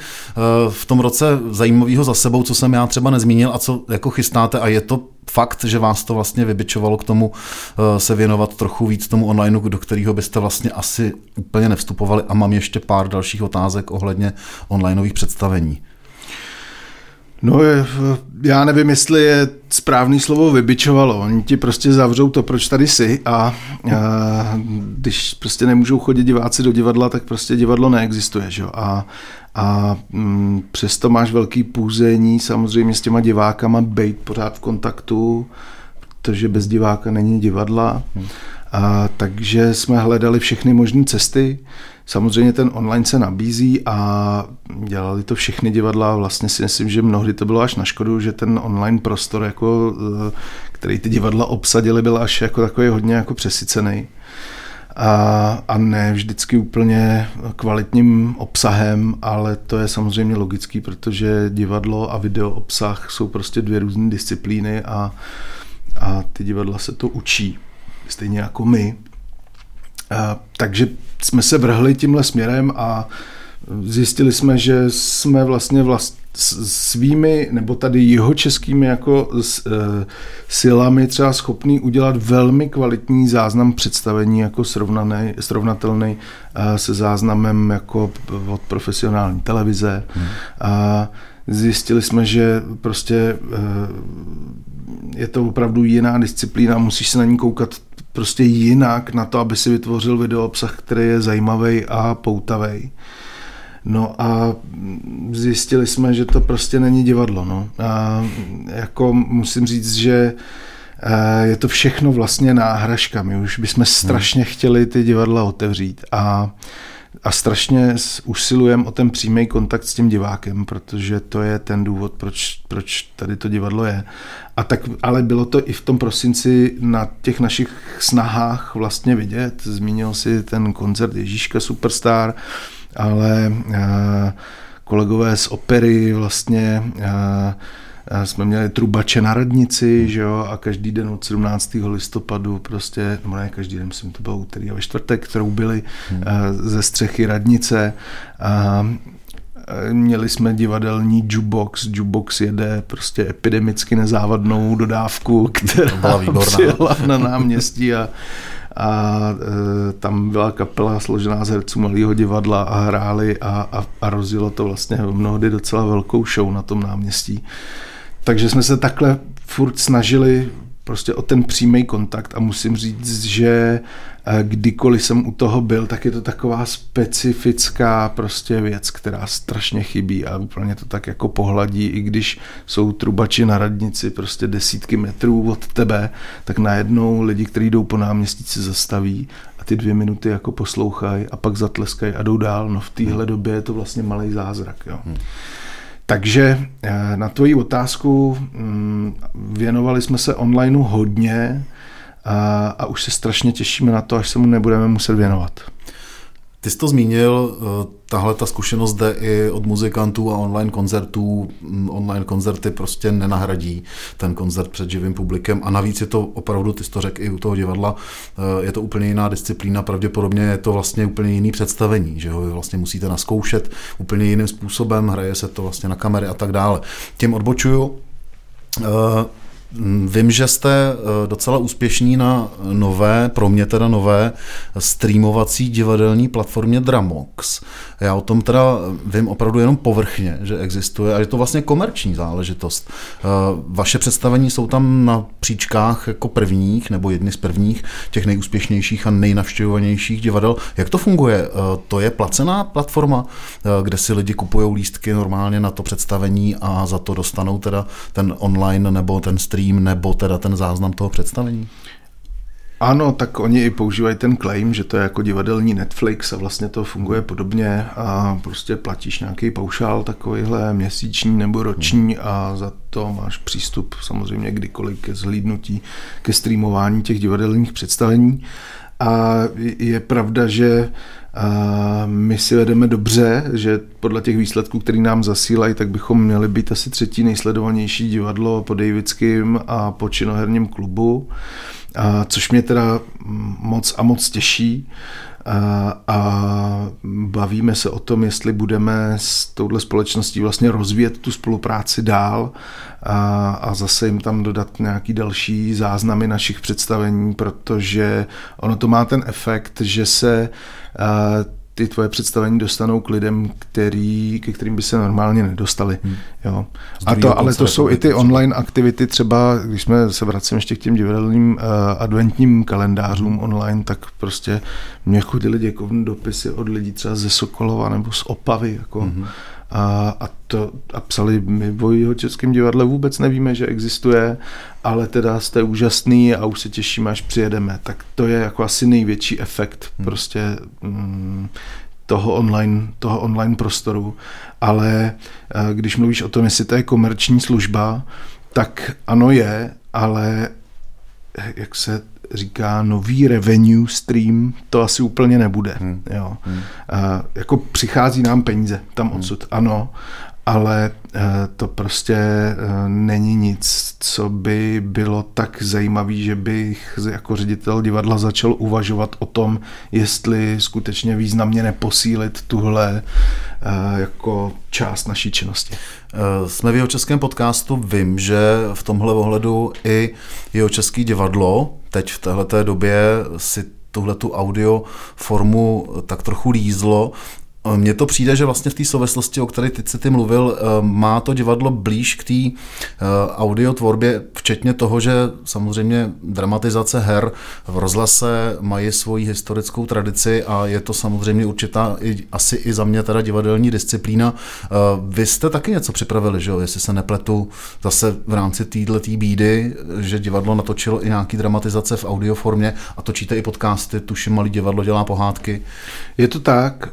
v tom roce zajímavého za sebou, co jsem já třeba nezmínil a co jako chystáte a je to fakt, že vás to vlastně vybičovalo k tomu eh, se věnovat trochu víc tomu onlineu, do kterého byste vlastně asi úplně nevstupovali a mám ještě pár dalších otázek ohledně onlineových představení. No, já nevím, jestli je správný slovo vybičovalo. Oni ti prostě zavřou to, proč tady jsi a, a když prostě nemůžou chodit diváci do divadla, tak prostě divadlo neexistuje. Že? A, a mm, přesto máš velký půzení samozřejmě s těma divákama, být pořád v kontaktu, protože bez diváka není divadla. Hmm. A, takže jsme hledali všechny možné cesty. Samozřejmě ten online se nabízí a dělali to všechny divadla. Vlastně si myslím, že mnohdy to bylo až na škodu, že ten online prostor, jako, eh, který ty divadla obsadili, byl až jako takový hodně jako přesycený. a, a ne vždycky úplně kvalitním obsahem, ale to je samozřejmě logický, protože divadlo a video obsah jsou prostě dvě různé disciplíny a, a ty divadla se to učí, stejně jako my. A, takže jsme se vrhli tímhle směrem a zjistili jsme, že jsme vlastně vlast, svými, nebo tady jeho českými jako s, e, silami třeba schopný udělat velmi kvalitní záznam představení jako srovnaný, srovnatelný e, se záznamem jako od profesionální televize. Hmm. A zjistili jsme, že prostě e, je to opravdu jiná disciplína, musíš se na ní koukat prostě jinak na to, aby si vytvořil video obsah, který je zajímavý a poutavý. No a zjistili jsme, že to prostě není divadlo. No. A jako musím říct, že eh, je to všechno vlastně náhražka. My už bychom strašně chtěli ty divadla otevřít a, a strašně usilujeme o ten přímý kontakt s tím divákem, protože to je ten důvod, proč, proč tady to divadlo je. A tak, ale bylo to i v tom prosinci na těch našich snahách vlastně vidět. Zmínil si ten koncert Ježíška Superstar, ale eh, kolegové z opery vlastně eh, jsme měli trubače na radnici, že jo, a každý den od 17. listopadu prostě, nebo ne každý den, myslím, to bylo úterý a ve čtvrtek, kterou byli hmm. ze střechy radnice. A měli jsme divadelní jukebox, jukebox jede prostě epidemicky nezávadnou dodávku, která přijela na náměstí a a e, tam byla kapela složená z herců malého divadla a hráli a, a, a rozjelo to vlastně mnohdy docela velkou show na tom náměstí. Takže jsme se takhle furt snažili prostě o ten přímý kontakt a musím říct, že eh, kdykoliv jsem u toho byl, tak je to taková specifická prostě věc, která strašně chybí a úplně to tak jako pohladí, i když jsou trubači na radnici prostě desítky metrů od tebe, tak najednou lidi, kteří jdou po náměstí, se zastaví a ty dvě minuty jako poslouchají a pak zatleskají a jdou dál. No v téhle době je to vlastně malý zázrak. Jo. Hmm. Takže eh, na tvoji otázku mm, věnovali jsme se onlineu hodně a, a už se strašně těšíme na to, až se mu nebudeme muset věnovat. Ty jsi to zmínil, eh, tahle ta zkušenost jde i od muzikantů a online koncertů. Mm, online koncerty prostě nenahradí ten koncert před živým publikem a navíc je to opravdu, ty jsi to řekl i u toho divadla, eh, je to úplně jiná disciplína, pravděpodobně je to vlastně úplně jiný představení, že ho vy vlastně musíte naskoušet úplně jiným způsobem, hraje se to vlastně na kamery a tak dále. Tím odbočuju. Eh, Vím, že jste eh, docela úspěšní na nové, pro mě teda nové, streamovací divadelní platformě Dramox. Já o tom teda vím opravdu jenom povrchně, že existuje a je to vlastně komerční záležitost. Eh, vaše představení jsou tam na příčkách jako prvních, nebo jedny z prvních, těch nejúspěšnějších a nejnavštěvovanějších divadel. Jak to funguje? Eh, to je placená platforma, kde si lidi kupují lístky normálně na to představení a za to dostanou teda ten online nebo ten stream stream nebo teda ten záznam toho představení? Ano, tak oni i používají ten claim, že to je jako divadelní Netflix a vlastně to funguje podobně a prostě platíš nějaký paušál takovýhle měsíční nebo roční a za to máš přístup samozřejmě kdykoliv ke zhlídnutí, ke streamování těch divadelních představení. A je pravda, že a my si vedeme dobře, že podle těch výsledků, který nám zasílají, tak bychom měli být asi třetí nejsledovanější divadlo po Davidským a po činoherním klubu, a což mě teda moc a moc těší. A, a bavíme se o tom, jestli budeme s touhle společností vlastně rozvíjet tu spolupráci dál a, a zase jim tam dodat nějaký další záznamy našich představení, protože ono to má ten efekt, že se ty tvoje představení dostanou k lidem, který, ke kterým by se normálně nedostali. Hmm. Jo. A to, ale to jsou i ty online aktivity, třeba když jsme se vracíme ještě k těm divadelním uh, adventním kalendářům hmm. online, tak prostě mě chodili děkovní dopisy od lidí třeba ze Sokolova nebo z Opavy, jako hmm a, a, to, a psali, my o jeho českém divadle vůbec nevíme, že existuje, ale teda jste úžasný a už se těšíme, až přijedeme. Tak to je jako asi největší efekt hmm. prostě mm, toho online, toho online prostoru. Ale eh, když mluvíš o tom, jestli to je komerční služba, tak ano je, ale jak se říká nový revenue stream, to asi úplně nebude. Hmm. Jo. Hmm. A jako přichází nám peníze tam hmm. odsud, hmm. ano, ale eh, to prostě eh, není nic, co by bylo tak zajímavé, že bych jako ředitel divadla začal uvažovat o tom, jestli skutečně významně neposílit tuhle eh, jako část naší činnosti. Jsme v jeho českém podcastu, vím, že v tomhle ohledu i jeho český divadlo teď v této době si tuhle tu audio formu tak trochu lízlo mně to přijde, že vlastně v té souvislosti, o které teď se ty mluvil, eh, má to divadlo blíž k té eh, audiotvorbě, včetně toho, že samozřejmě dramatizace her v rozhlase mají svoji historickou tradici a je to samozřejmě určitá i, asi i za mě teda divadelní disciplína. Eh, vy jste taky něco připravili, že jo? jestli se nepletu zase v rámci téhle bídy, že divadlo natočilo i nějaký dramatizace v audioformě a točíte i podcasty, tuším, malý divadlo dělá pohádky. Je to tak,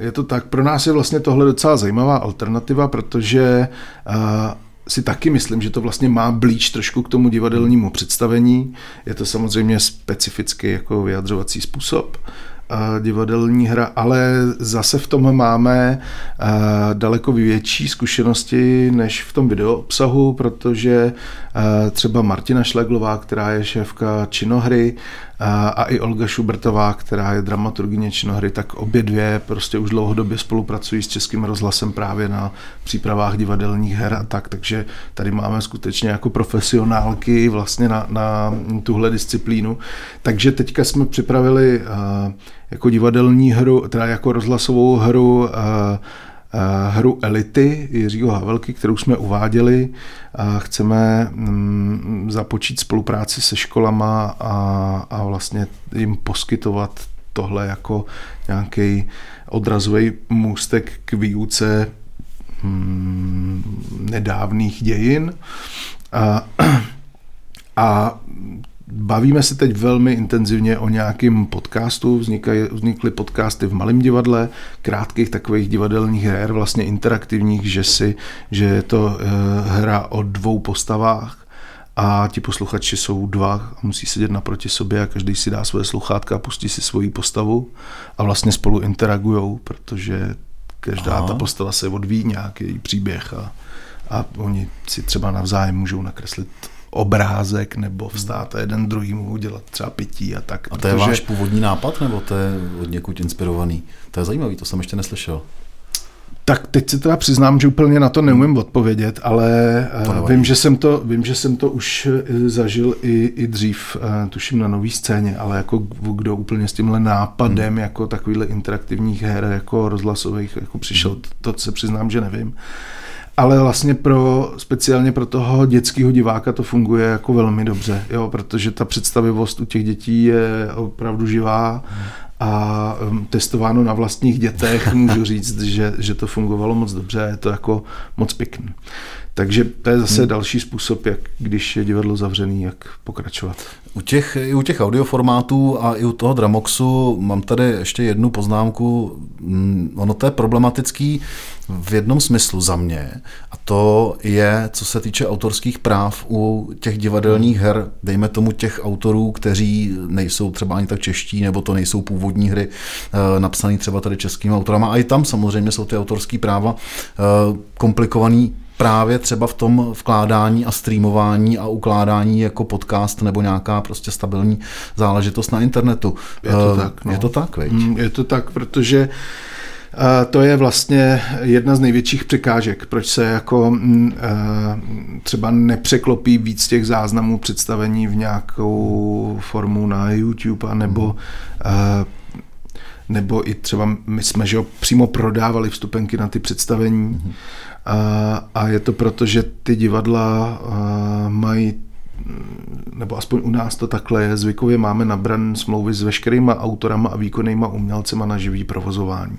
je to tak. Pro nás je vlastně tohle docela zajímavá alternativa, protože uh, si taky myslím, že to vlastně má blíž trošku k tomu divadelnímu představení. Je to samozřejmě specifický jako vyjadřovací způsob divadelní hra, ale zase v tom máme daleko větší zkušenosti než v tom video obsahu, protože třeba Martina Šleglová, která je šéfka činohry, a i Olga Šubertová, která je dramaturgyně činohry, tak obě dvě prostě už dlouhodobě spolupracují s Českým rozhlasem právě na přípravách divadelních her a tak, takže tady máme skutečně jako profesionálky vlastně na, na tuhle disciplínu. Takže teďka jsme připravili jako divadelní hru, teda jako rozhlasovou hru hru Elity Jiřího Havelky, kterou jsme uváděli. Chceme mm, započít spolupráci se školama a, a vlastně jim poskytovat tohle jako nějaký odrazový můstek k výuce mm, nedávných dějin. (clears throat) A, a Bavíme se teď velmi intenzivně o nějakém podcastu, vznikají, vznikly podcasty v Malém divadle, krátkých takových divadelních her, vlastně interaktivních, že, si, že je to e, hra o dvou postavách a ti posluchači jsou dva a musí sedět naproti sobě a každý si dá své sluchátka a pustí si svoji postavu a vlastně spolu interagujou, protože každá Aha. ta postava se odvíjí nějaký příběh a, a oni si třeba navzájem můžou nakreslit obrázek nebo vstát a jeden druhýmu udělat třeba pití a tak. A to je protože... váš původní nápad nebo to je od někud inspirovaný? To je zajímavý, to jsem ještě neslyšel. Tak teď se teda přiznám, že úplně na to neumím odpovědět, ale eh, vím, že jsem to, vím, že jsem to už eh, zažil i, i dřív, eh, tuším na nový scéně, ale jako kdo úplně s tímhle nápadem hmm. jako takovýhle interaktivních her, jako rozhlasových, jako přišel, hmm. to, to se přiznám, že nevím ale vlastně pro, speciálně pro toho dětského diváka to funguje jako velmi dobře, jo, protože ta představivost u těch dětí je opravdu živá a um, testováno na vlastních dětech můžu říct, že, že to fungovalo moc dobře a je to jako moc pěkný. Takže to je zase hmm. další způsob, jak když je divadlo zavřený, jak pokračovat. U těch, I u těch audioformátů a i u toho Dramoxu mám tady ještě jednu poznámku. Mm, ono to je problematický v jednom smyslu za mě a to je, co se týče autorských práv u těch divadelních her, dejme tomu těch autorů, kteří nejsou třeba ani tak čeští, nebo to nejsou původní hry eh, napsané třeba tady českými autorama. A i tam samozřejmě jsou ty autorské práva eh, komplikovaný právě třeba v tom vkládání a streamování a ukládání jako podcast nebo nějaká prostě stabilní záležitost na internetu. Je to uh, tak. No. Je to tak, veď? Mm, je to tak, protože to je vlastně jedna z největších překážek, proč se jako mm, třeba nepřeklopí víc těch záznamů představení v nějakou formu na YouTube, nebo hmm. nebo i třeba my jsme že přímo prodávali vstupenky na ty představení. Hmm a, a je to proto, že ty divadla mají nebo aspoň u nás to takhle je, zvykově máme nabran smlouvy s veškerýma autorama a výkonnýma umělcema na živý provozování.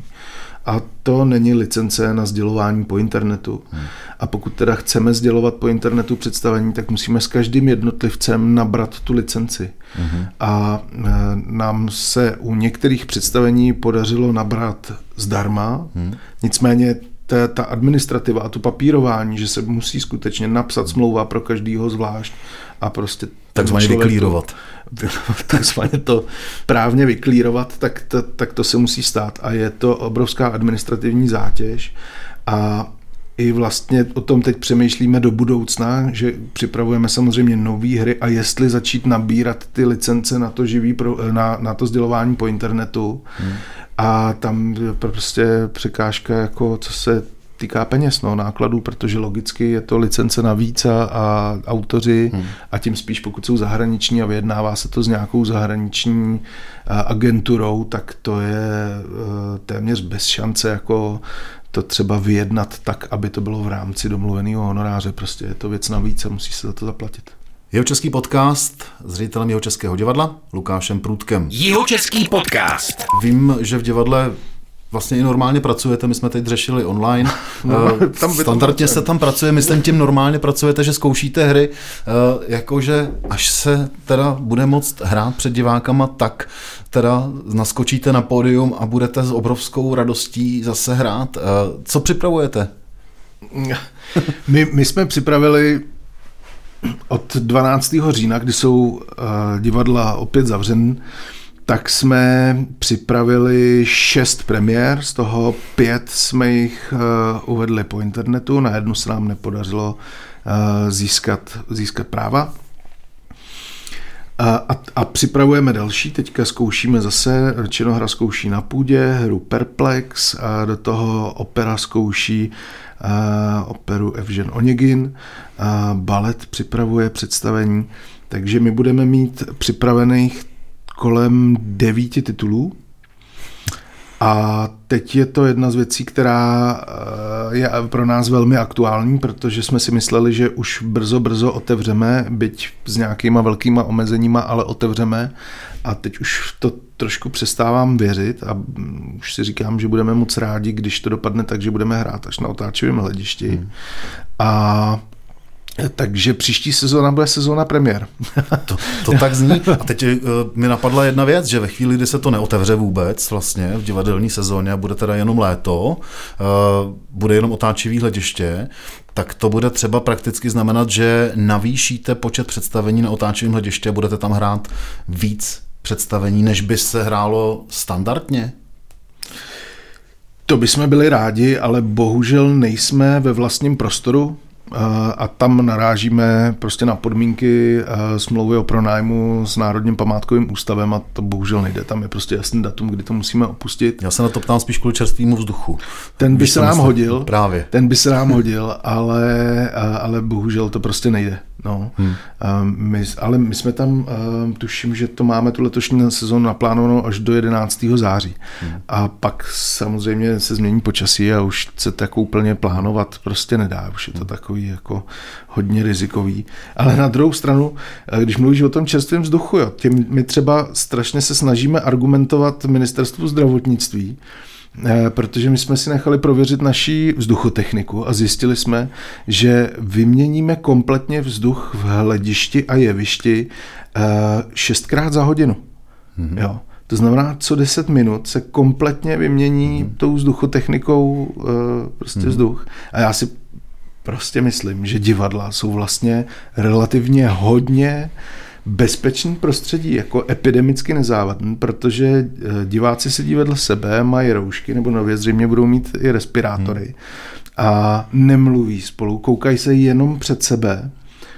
A to není licence na sdělování po internetu. Hmm. A pokud teda chceme sdělovat po internetu představení, tak musíme s každým jednotlivcem nabrat tu licenci. Hmm. A e, nám se u některých představení podařilo nabrat zdarma, hmm. nicméně ta, ta administrativa a to papírování, že se musí skutečně napsat smlouva pro každýho zvlášť a prostě takzvaně vyklírovat. To, (laughs) takzvaně to právně vyklírovat, tak to, tak to se musí stát a je to obrovská administrativní zátěž a i vlastně o tom teď přemýšlíme do budoucna, že připravujeme samozřejmě nové hry a jestli začít nabírat ty licence na to živý, pro, na, na to sdělování po internetu. Hmm. A tam prostě překážka, jako co se týká peněz, no, nákladů, protože logicky je to licence navíc a, a autoři hmm. a tím spíš pokud jsou zahraniční a vyjednává se to s nějakou zahraniční agenturou, tak to je e, téměř bez šance jako to třeba vyjednat tak, aby to bylo v rámci domluveného honoráře. Prostě je to věc navíc a musí se za to zaplatit. Jeho český podcast s ředitelem jeho českého divadla Lukášem Průdkem. Jeho český podcast. Vím, že v divadle vlastně i normálně pracujete, my jsme teď řešili online. (laughs) No, tam Standardně se tam pracuje, myslím tím normálně pracujete, že zkoušíte hry, eh, jakože až se teda bude moct hrát před divákama, tak teda naskočíte na pódium a budete s obrovskou radostí zase hrát. Eh, co připravujete? My, my jsme připravili od 12. října, kdy jsou divadla opět zavřen, tak jsme připravili šest premiér, z toho pět jsme jich uh, uvedli po internetu, na jednu se nám nepodařilo uh, získat, získat práva. A, a, a připravujeme další, teďka zkoušíme zase, Činohra zkouší na půdě, hru Perplex, a do toho opera zkouší a, operu Evžen Onegin, a balet připravuje představení, takže my budeme mít připravených kolem devíti titulů, a teď je to jedna z věcí, která eh, je pro nás velmi aktuální, protože jsme si mysleli, že už brzo, brzo otevřeme, byť s nějakýma velkýma omezeníma, ale otevřeme. A teď už to trošku přestávám věřit a mm, už si říkám, že budeme moc rádi, když to dopadne tak, že budeme hrát až na otáčivém hledišti. Hmm. A takže příští sezóna bude sezóna premiér. (laughs) to, to tak zní. A teď uh, mi napadla jedna věc, že ve chvíli, kdy se to neotevře vůbec vlastně v divadelní sezóně a bude teda jenom léto, uh, bude jenom otáčivý hlediště, tak to bude třeba prakticky znamenat, že navýšíte počet představení na otáčivém hlediště a budete tam hrát víc představení, než by se hrálo standardně? To bychom byli rádi, ale bohužel nejsme ve vlastním prostoru, a tam narážíme prostě na podmínky smlouvy o pronájmu s Národním památkovým ústavem a to bohužel nejde. Tam je prostě jasný datum, kdy to musíme opustit. Já se na to ptám spíš kvůli čerstvému vzduchu. Ten by se nám hodil. Právě. Ten by se nám hodil, ale, ale bohužel to prostě nejde. No. Hmm. My, ale my jsme tam, tuším, že to máme tu letošní sezónu naplánovanou až do 11. září. Hmm. A pak samozřejmě se změní počasí a už se tak úplně plánovat prostě nedá. Už je to hmm. takový jako hodně rizikový. Ale na druhou stranu, když mluvíš o tom čerstvém vzduchu, jo, tím my třeba strašně se snažíme argumentovat ministerstvu zdravotnictví, Eh, protože my jsme si nechali prověřit naší vzduchotechniku a zjistili jsme, že vyměníme kompletně vzduch v hledišti a jevišti eh, šestkrát za hodinu. Mm-hmm. Jo. To znamená, co 10 minut se kompletně vymění mm-hmm. tou vzduchotechnikou uh, prostě mm-hmm. vzduch. A já si prostě myslím, že divadla jsou vlastně relativně hodně uh, bezpečný prostředí, jako epidemicky nezávadný, protože eh, diváci sedí vedle sebe, mají roušky, nebo nově zřejmě budou mít i respirátory hmm. a nemluví spolu, koukají se jenom před sebe,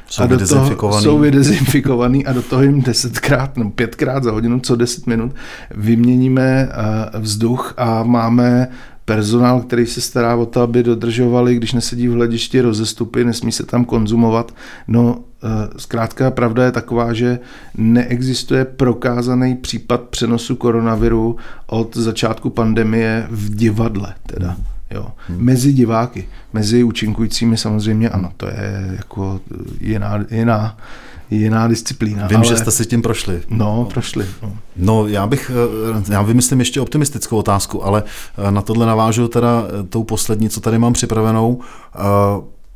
jsou a do toho jsou vydezinfikovaný a do toho jim desetkrát nebo pětkrát za hodinu, co deset minut, vyměníme eh, vzduch a máme personál, který se stará o to, aby dodržovali, když nesedí v hledišti rozestupy, nesmí se tam konzumovat. No, eh, zkrátka pravda je taková, že neexistuje prokázaný případ přenosu koronaviru od začátku pandemie v divadle teda. Jo. Hmm. Mezi diváky, mezi účinkujícími samozřejmě ano, to je jako jiná, jiná jiná disciplína. Vím, ale... že jste si tím prošli. No, prošli. No. no, já bych, eh, já vymyslím ještě optimistickou otázku, ale eh, na tohle navážu teda eh, tou poslední, co tady mám připravenou.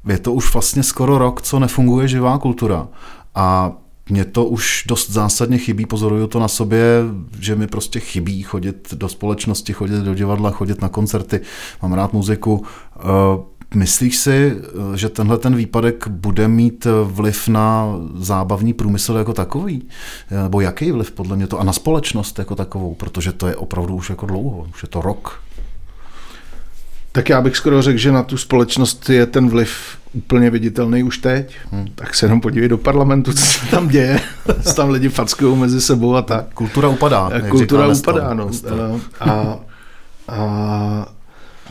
Je to už vlastně skoro rok, co nefunguje živá kultura. A Mně to už dost zásadně chybí, pozoruju to na sobě, že mi prostě chybí chodit do společnosti, chodit do divadla, chodit na koncerty, mám rád muziku. Eh, myslíš si, že tenhle ten výpadek bude mít vliv na zábavní průmysl jako takový? Nebo jaký vliv podle mě to? A na společnost jako takovou, protože to je opravdu už jako dlouho, už je to rok. Tak já bych skoro řekl, že na tu společnost je ten vliv úplně viditelný už teď. Hmm. Tak se jenom podívej do parlamentu, co se tam děje. (laughs) tam lidi fackují mezi sebou a tak. Kultura upadá. Kultura upadá, no. A, a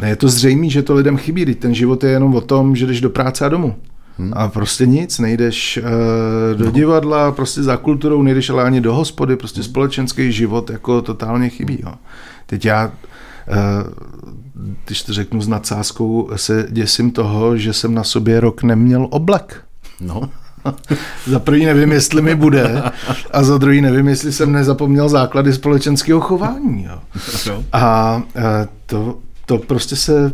ne, je to zřejmé, že to lidem chybí. Ten život je jenom o tom, že jdeš do práce a domů. Hmm. A prostě nic, nejdeš uh, do no. divadla, prostě za kulturou, nejdeš ale ani do hospody, prostě hmm. společenský život jako totálně chybí. Jo. Teď já, uh, když to řeknu s nadsázkou, se děsím toho, že jsem na sobě rok neměl oblek. No. (laughs) za prvý nevím, jestli mi bude, a za druhý nevím, jestli jsem nezapomněl základy společenského chování. Jo. A uh, to, to prostě se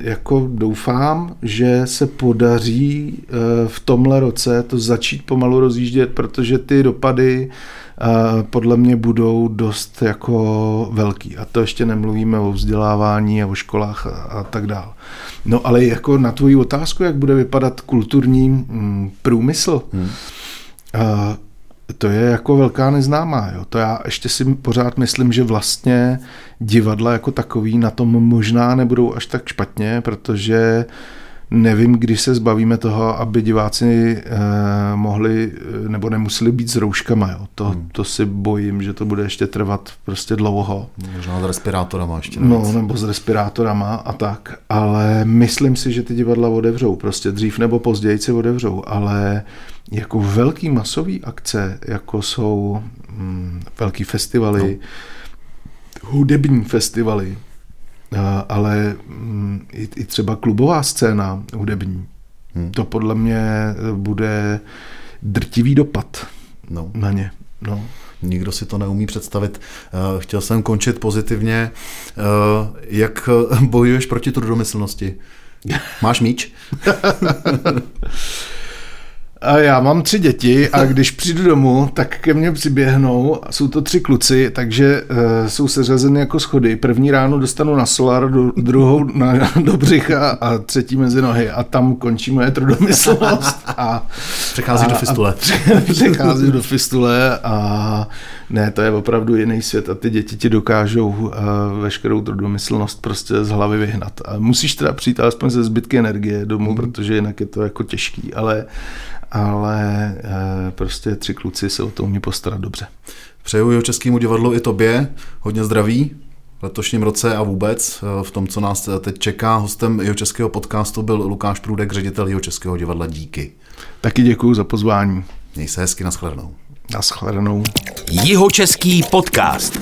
jako doufám, že se podaří eh, v tomhle roce to začít pomalu rozjíždět, protože ty dopady eh, podle mě budou dost jako velký. A to ještě nemluvíme o vzdělávání a o školách a, a tak dále. No ale jako na tvoji otázku, jak bude vypadat kulturní mm, průmysl, hmm. Uh, to je jako velká neznámá. Jo. To já ještě si pořád myslím, že vlastně divadla jako takový na tom možná nebudou až tak špatně, protože nevím, když se zbavíme toho, aby diváci eh, mohli eh, nebo nemuseli být s rouškama. Jo. To, hmm. to si bojím, že to bude ještě trvat prostě dlouho. Možná s respirátorama ještě. Navíc. No, nebo s respirátorama a tak. Ale myslím si, že ty divadla otevřou. Prostě dřív nebo později se otevřou. Ale jako velký masový akce, jako jsou hm, velký festivaly, no. hudební festivaly, ale hm, i, i třeba klubová scéna hudební, hmm. to podle mě bude drtivý dopad no. na ně. No. Nikdo si to neumí představit. Eh, chtěl jsem končit pozitivně. Eh, jak bojuješ proti trudomyslnosti? (laughs) Máš míč? (laughs) A já mám tři děti a (laughs) když přijdu domů, tak ke mně přiběhnou, jsou to tři kluci, takže uh, jsou seřazeny jako schody. První ráno dostanu na solar, do, druhou na, (laughs) do břicha a třetí mezi nohy a tam končí moje trudomyslnost. (laughs) A, Přechází a, do fistule. A přechází do fistule a ne, to je opravdu jiný svět a ty děti ti dokážou uh, veškerou trudomyslnost prostě z hlavy vyhnat. A musíš teda přijít alespoň ze zbytky energie domů, mm. protože jinak je to jako těžký, ale ale eh, prostě tři kluci se o to umí postarat dobře. Přeju jeho českému divadlu i tobě hodně zdraví v letošním roce a vůbec eh, v tom, co nás teď čeká. Hostem jeho českého podcastu byl Lukáš Průdek, ředitel jeho českého divadla Díky. Taky děkuji za pozvání. Měj se hezky, nashledanou. Nashledanou. Jihočeský podcast.